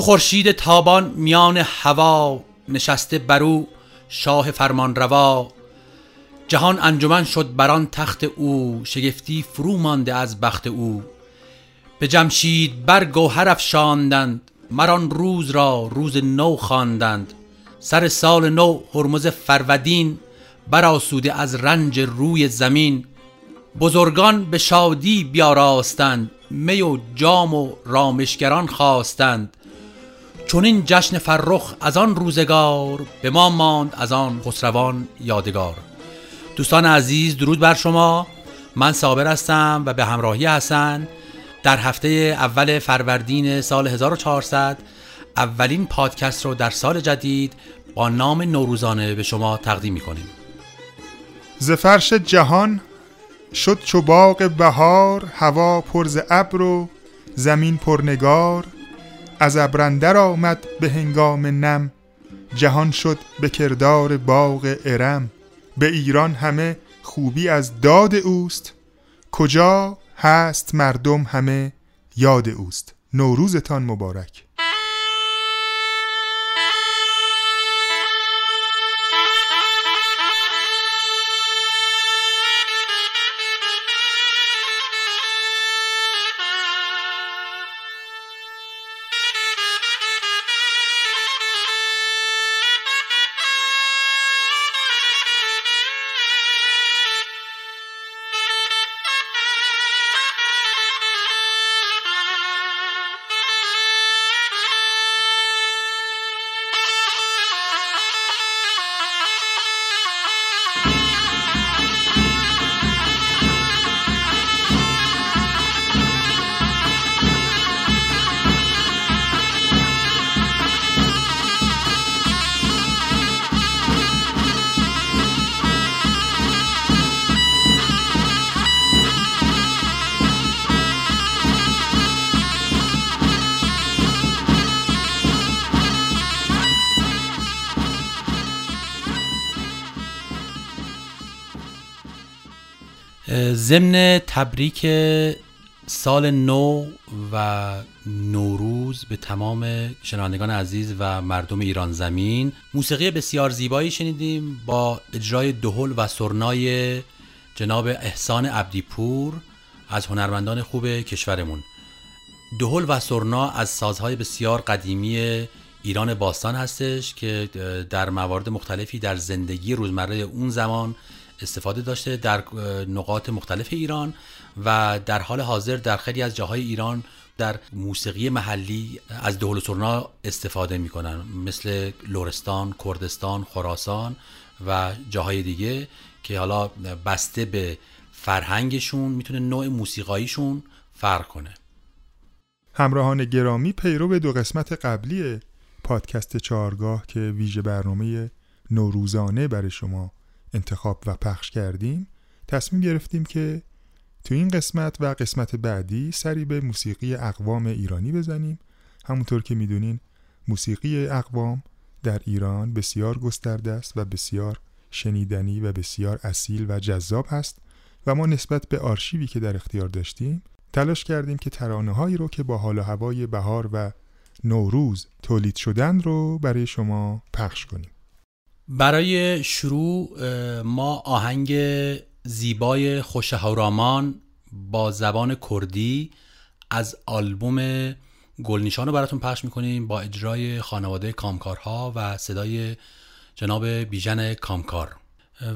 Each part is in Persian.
چو خورشید تابان میان هوا نشسته برو شاه فرمان روا جهان انجمن شد بران تخت او شگفتی فرو مانده از بخت او. به جمشید بر گوهر افشاندند مران روز را روز نو خواندند. سر سال نو هرمز فرودین برآسوده از رنج روی زمین. بزرگان به شادی بیاراستند می و جام و رامشگران خواستند. چون این جشن فرخ از آن روزگار به ما ماند از آن خسروان یادگار. دوستان عزیز درود بر شما. من صابر هستم و به همراهی حسن در هفته اول فروردین سال 1400 اولین پادکست رو در سال جدید با نام نوروزانه به شما تقدیم می‌کنیم. ز فرش جهان شد چو باغ بهار هوا پر ز ابر و زمین پرنگار از ابرندر آمد به هنگام نم. جهان شد به کردار باغ ارم. به ایران همه خوبی از داد اوست. کجا هست مردم همه یاد اوست. نوروزتان مبارک. ضمن تبریک سال نو و نوروز به تمام شنوندگان عزیز و مردم ایران زمین. موسیقی بسیار زیبایی شنیدیم با اجرای دهل و سرنای جناب احسان عبدیپور از هنرمندان خوب کشورمون. دهل و سرنا از سازهای بسیار قدیمی ایران باستان هستش که در موارد مختلفی در زندگی روزمره اون زمان استفاده داشته در نقاط مختلف ایران و در حال حاضر در خیلی از جاهای ایران در موسیقی محلی از دهل و سرنا استفاده می‌کنن. مثل لورستان، کردستان، خراسان و جاهای دیگه که حالا بسته به فرهنگشون می‌تونه نوع موسیقاییشون فرق کنه. همراهان گرامی پیرو به دو قسمت قبلی پادکست چهارگاه که ویژه برنامه نوروزانه برای شما انتخاب و پخش کردیم تصمیم گرفتیم که تو این قسمت و قسمت بعدی سری به موسیقی اقوام ایرانی بزنیم. همونطور که می‌دونین موسیقی اقوام در ایران بسیار گسترده است و بسیار شنیدنی و بسیار اصیل و جذاب هست و ما نسبت به آرشیوی که در اختیار داشتیم تلاش کردیم که ترانه هایی رو که با حال و هوای بهار و نوروز تولید شدن رو برای شما پخش کنیم. برای شروع ما آهنگ زیبای خوش با زبان کردی از آلبوم گلنیشان رو براتون پخش می‌کنیم با اجرای خانواده کامکارها و صدای جناب بیژن کامکار.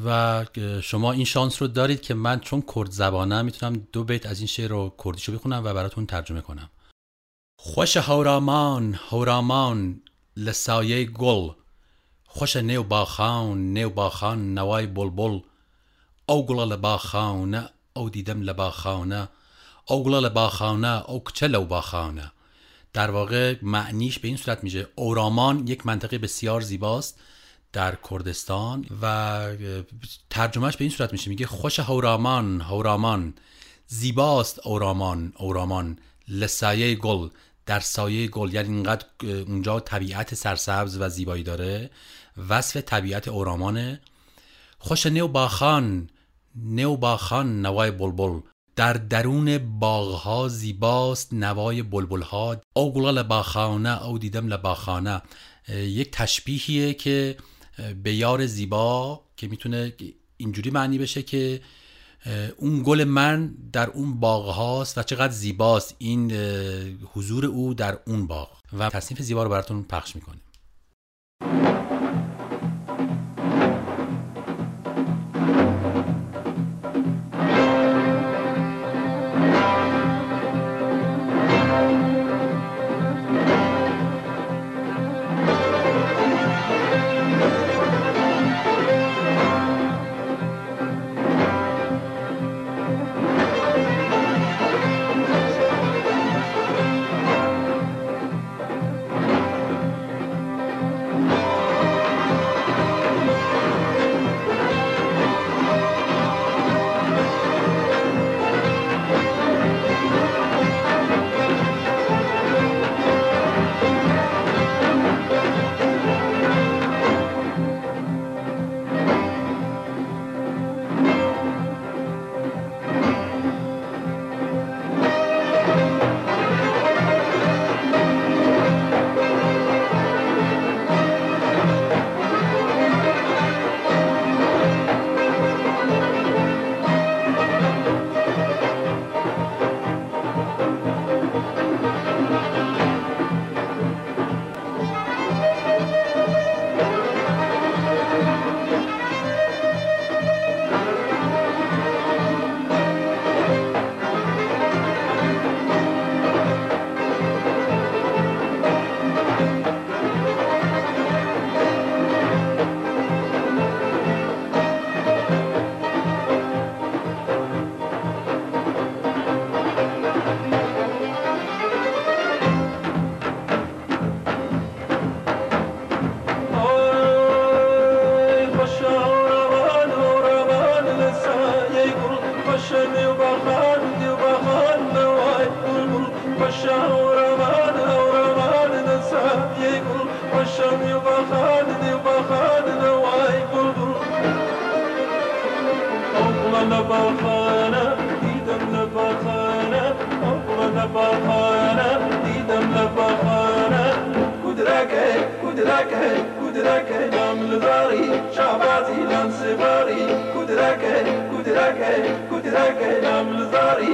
و شما این شانس رو دارید که من چون کرد زبانم می‌تونم دو بیت از این شعر رو کردیشو بخونم و براتون ترجمه کنم. خوش هورامان هورامان لسایه گل خوش نیو باخان نیو باخان نوای بلبل. لباخانه او دیدم لباخانه او گل لباخانه او لو باخانه در واقع معنیش به این صورت میشه. اورامان یک منطقه بسیار زیباست در کردستان و ترجمهش به این صورت میشه. میگه خوش هورامان هورامان. زیباست اورامان اورامان لسایه گل. در سایه گل. یعنی اینقدر اونجا طبیعت سرسبز و زیبایی داره. وصف طبیعت اورامانه خوش نیو باخان نیو باخان نوای بلبل. در درون باغها زیباست نوای بلبلها. او گلا لباخانه او دیدم لباخانه. یک تشبیهیه که به یار زیبا که می‌تونه اینجوری معنی بشه که اون گل من در اون باغ هاست و چقدر زیباست. این حضور او در اون باغ. و تصنیف زیبا رو براتون پخش می‌کنیم.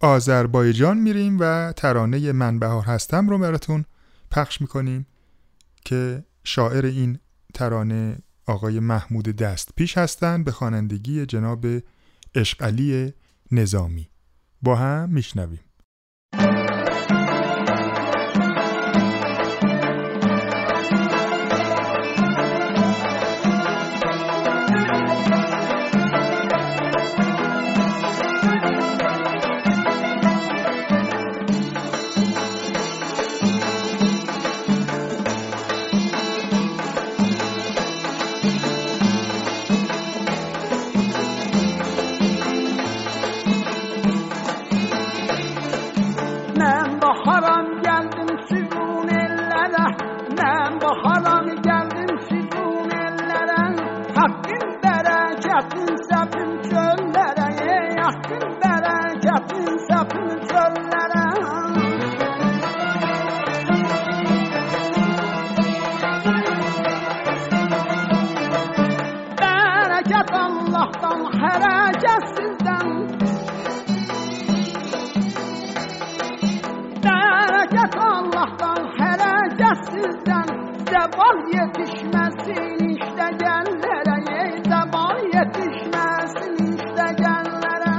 آذربایجان میریم و ترانه من بهار هستم رو براتون پخش می‌کنیم که شاعر این ترانه آقای محمود دست پیش هستند به خوانندگی جناب اشقلی نظامی. با هم میشنویم. yetişmesin işte genlere Ey zaman yetişmesin işte genlere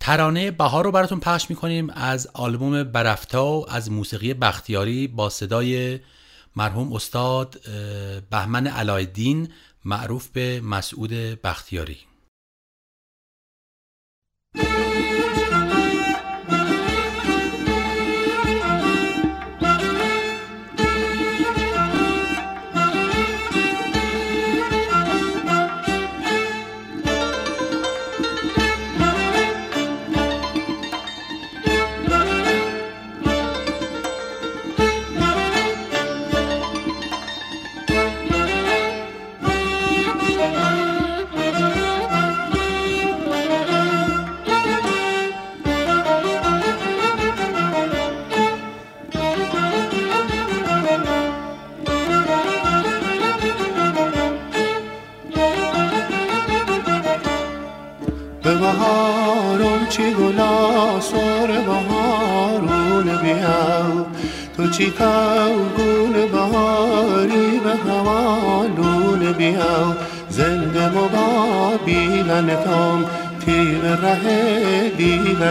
ترانه بهار رو براتون پخش می‌کنیم از آلبوم برفتا از موسیقی بختیاری با صدای مرحوم استاد بهمن علایدین معروف به مسعود بختیاری.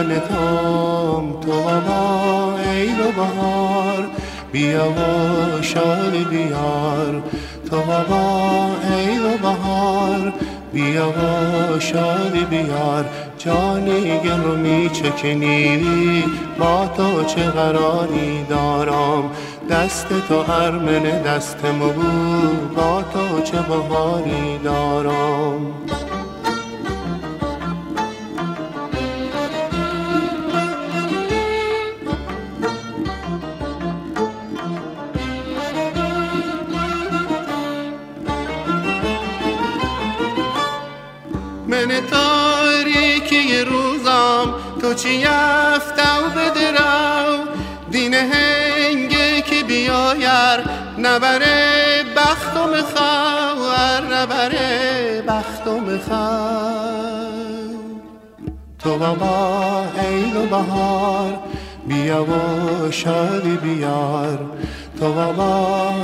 دیدن تام تو بابا ای و بهار بیا و شاد بیار تو بابا ای و بهار بیا و شادی بیار جانی گل رو با تو چه قراری دارم؟ دست تو ارمن دست مو با تو چه بهاری دارم؟ چی یفتو بدرو دین هنگه که بیایر نبره بختم خور نبره بختم خور تو بابا عید و بهار بیا و شادی بیار. تو و بهار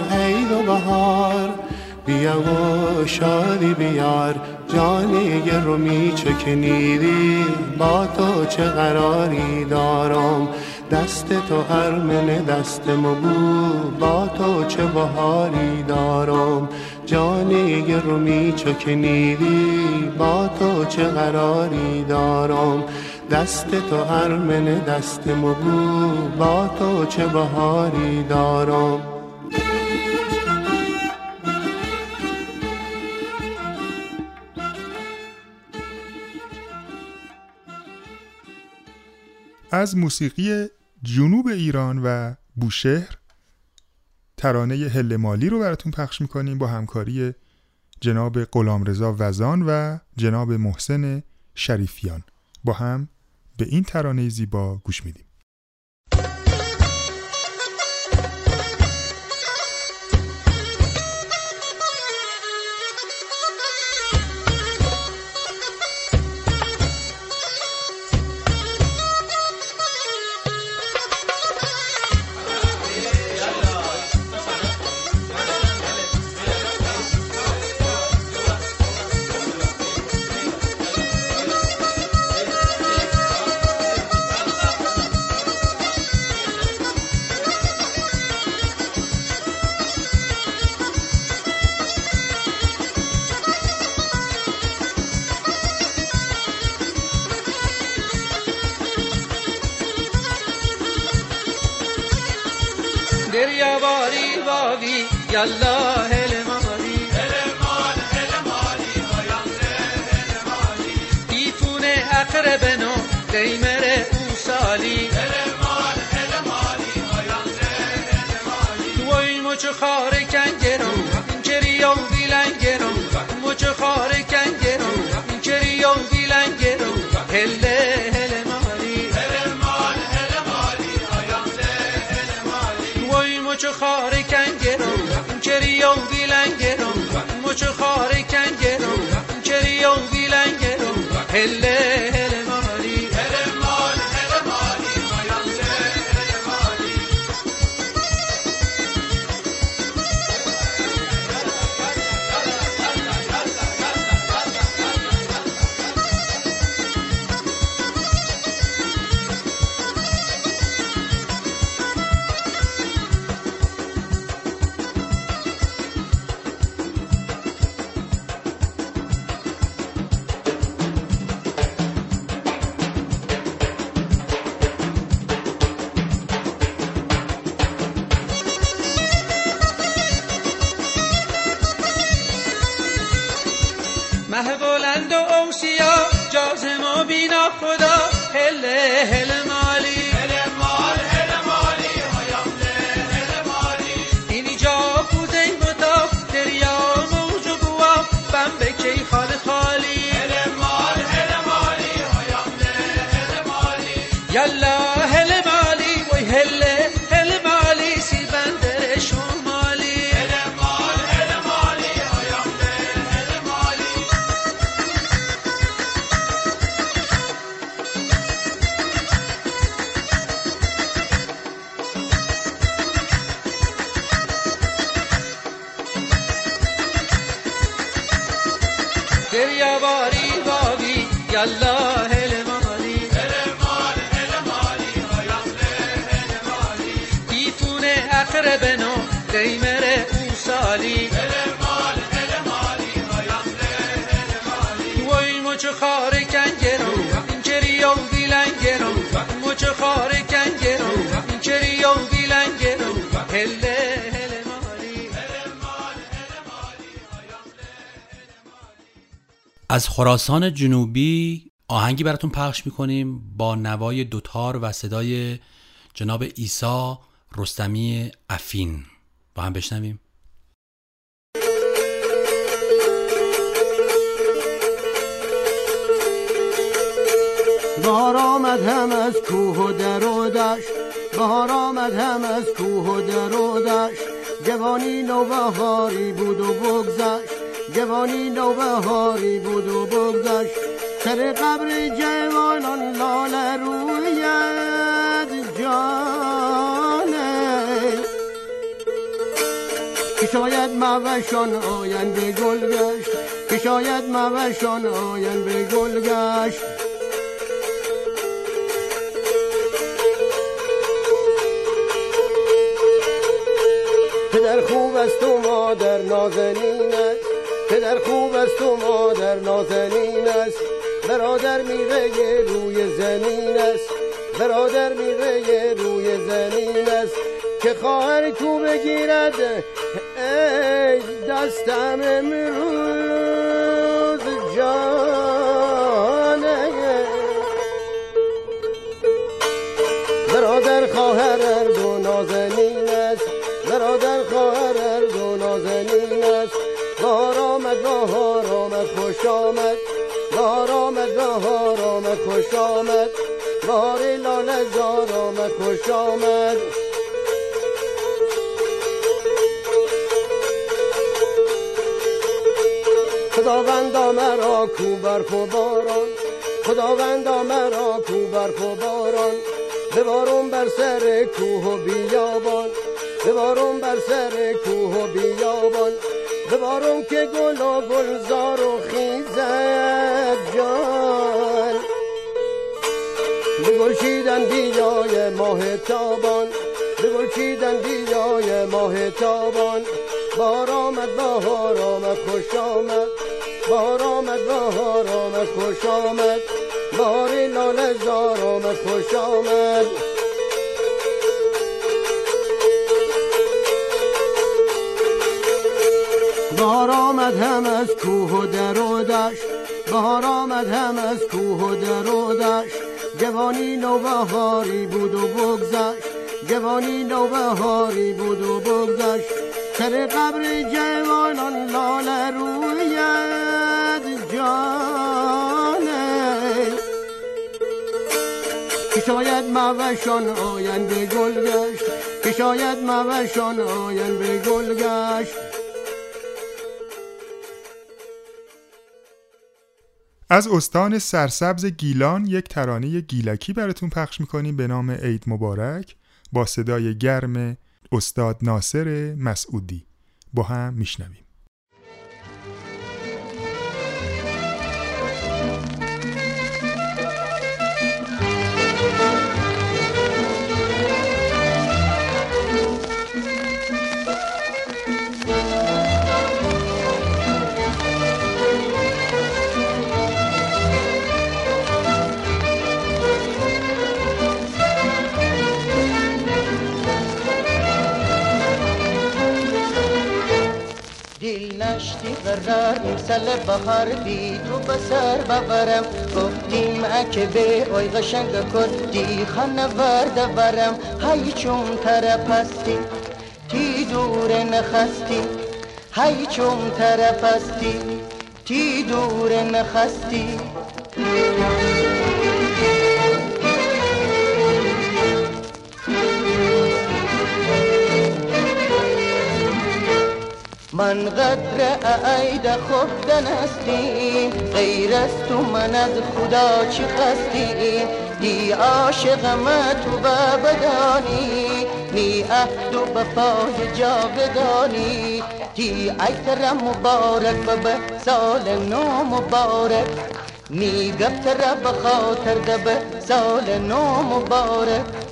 بیا و شادی بیار جانی رو می چکنیدی با تو چه قراری دارم؟ دست تو ارمن دست مبو با تو چه بهاری دارم؟ جانی رو می چکنیدی با تو چه قراری دارم؟ دست تو ارمن دست مبو با تو چه بهاری دارم؟ از موسیقی جنوب ایران و بوشهر ترانه هل مالی رو براتون پخش می‌کنیم با همکاری جناب غلامرضا وزان و جناب محسن شریفیان. با هم به این ترانه زیبا گوش میدیم. قیمر اوسالی. وای مچ خار کنگرم کری او دیلنگرم مچ خار کنگرم کری او دیلنگرم هله هله مالی هله مال هله مالی. آیام هله مالی وای مچ خار کنگرم کری او دیلنگرم مچ خار کنگرم کری او دیلنگرم هله باری بابی یلا هل مالی. دیفونه از خراسان جنوبی آهنگی براتون پخش می‌کنیم با نوای دوتار و صدای جناب ایسا رستمی افین. با هم بشنویم. بهار آمد هم از کوه و در و دشت. بهار آمد هم از کوه و در و دشت. جوانی نوبهاری بود و بگذشت. جوانی نوبهاری بود و بگذشت. سر قبر جوانان لاله روید جانه که شاید موشان آین به گل گشت. که شاید موشان آین به گل گشت. پدر خوب است و مادر نازنین است پدر خوب است و مادر نازنین است. برادر میوه روی زمین است. برادر میوه روی زمین است. که خواهر کو بگیرد ای دستم امروز جانه بهار آمد خوش آمد. بهار لاله زار آمد خوش آمد. خداوندا مرا کو برف و باران. خداوندا مرا کو برف و باران. ببارون بر سر کوه و بیابان. ببارون بر سر کوه و بیابان. ببارون که گل و گلزار و خیزد جان. بگلچیدن دیای ماه تابان بگلچیدن دیای ماه تابان. بهار آمد بهار آمد خوش آمد. بهار آمد بهار آمد خوش آمد. بهار لاله زار آمد خوش آمد. بهار آمد هم از کوه و در و دشت. بهار آمد هم از کوه و در و دشت. جوانی نوبهاری بود و بگذشت. جوانی نوبهاری بود و بگذشت. سر قبر جوانان لاله روید جانه که شاید موشان آین به گل گشت. که شاید موشان آین به گل از استان سرسبز گیلان یک ترانه گیلکی براتون پخش می‌کنیم به نام عید مبارک با صدای گرم استاد ناصر مسعودی. با هم میشنویم. دل نشتی قرار سل بهار بی تو بسر ببرم. گفتیم اکه به اوی قشنگ کردی خانه ورده برم های چون طرف هستی تی دور نخستی. های چون طرف هستی تی دور نخستی. من قدر عید خفتن هستی غیر از تو من از خدا چی خستی دی عاشقم تو و بدانی می عهد و وفای جاودانی. تی ایتر مبارک و به سال نو مبارک می گفتر به خاطر ده به سال نو مبارک.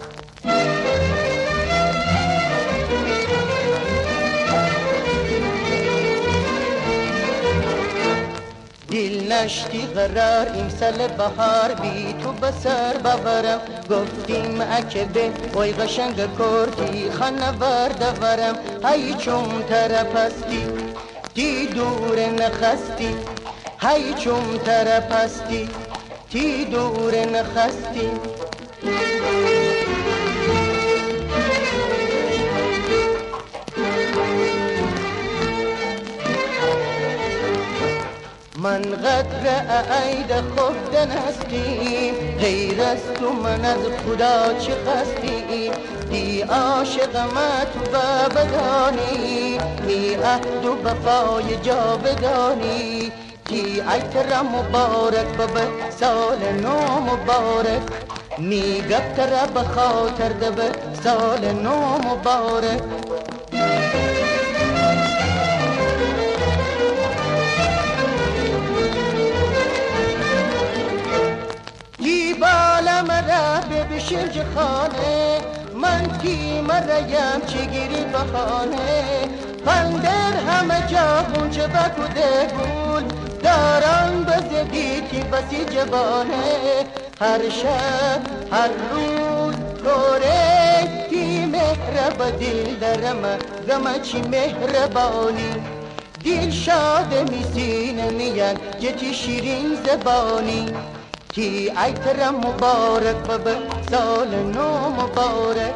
دل نشتی قرار امسال بهار بی تو بسر ببرم گفتیم اکبه وای قشنگ کردی خانوار دورم. هی چون طرف هستی دی دور نخستی. هی چون طرف هستی تی دور نخستی. من قدر عید خود نستی غیر از تو من از خدا چه قصدی؟ دی عاشقمت و بدانی می عهد و وفای جا بدانی دی عطر مبارک و به سال نو مبارک. می گفتر به خاطر ده به سال نو مبارک. شرج خانه من کی مرایم چگیری بخانه پندر همه جا خونچه بکوده گول داران بزدی تی بسی جوانه. هر شب هر روز کوره تی مهرب دل درم غم چی مهربانی. دل شاد میسینه میان جتی شیرین زبانی. تی ایتر مبارک به سال نو مبارک.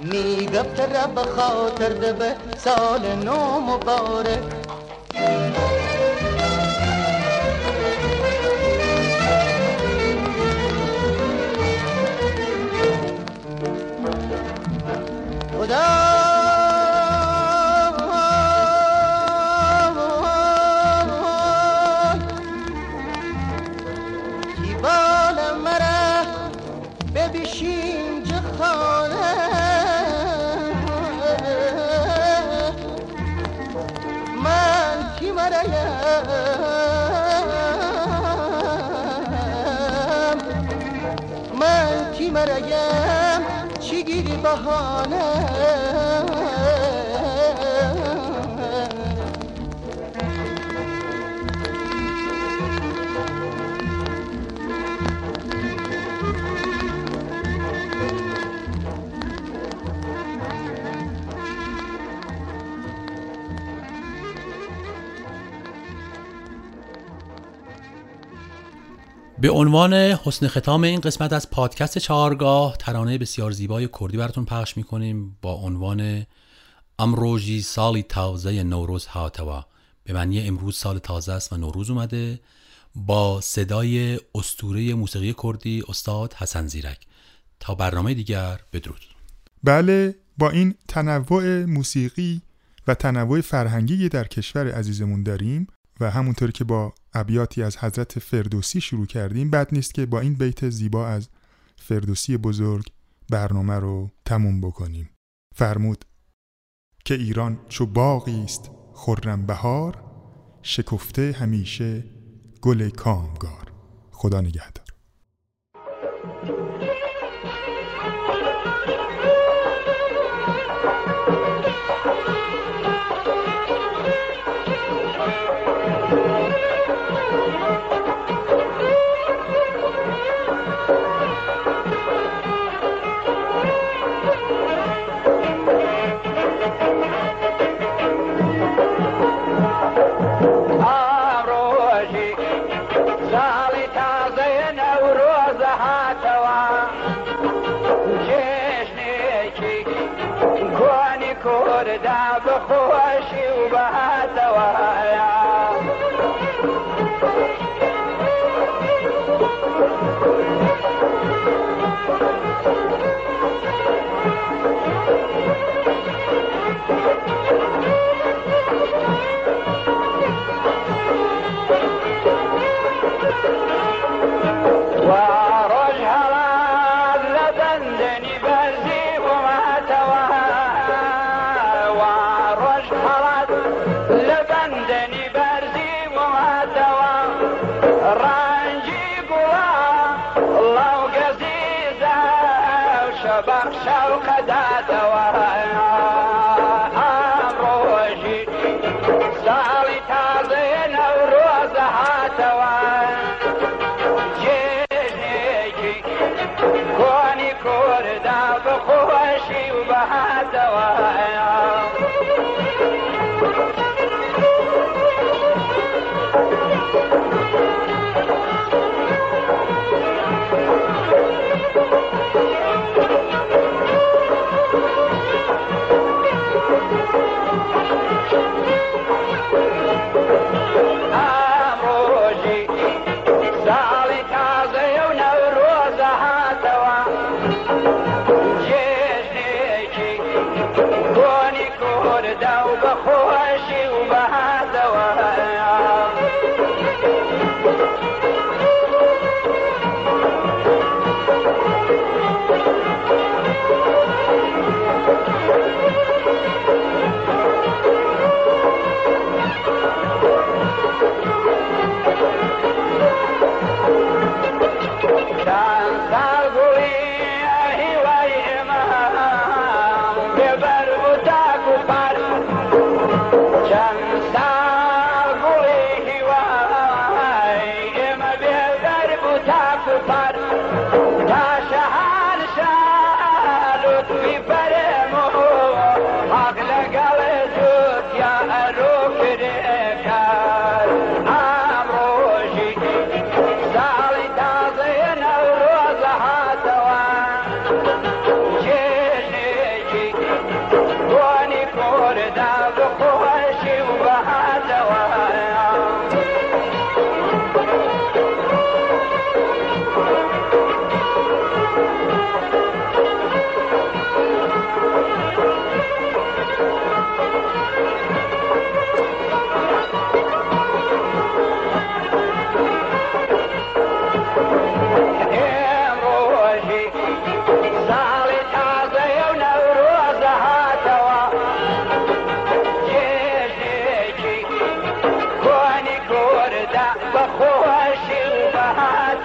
می گفتر به خاطر ده به سال نو مبارک. عنوان حسن ختام این قسمت از پادکست چهارگاه ترانه بسیار زیبای کردی براتون پخش می‌کنیم با عنوان امروژی سالی تازه نوروز هاتوا. به معنی امروز سال تازه است و نوروز اومده. با صدای استوره موسیقی کردی استاد حسن زیرک. تا برنامه دیگر بدرود. بله با این تنوع موسیقی و تنوع فرهنگی در کشور عزیزمون داریم. و همونطور که با ابیاتی از حضرت فردوسی شروع کردیم بد نیست که با این بیت زیبا از فردوسی بزرگ برنامه رو تموم بکنیم. فرمود که ایران چو باغی است خرم بهار شکفته همیشه گل کامگار. خدا نگهدار.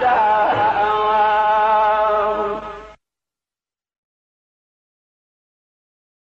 da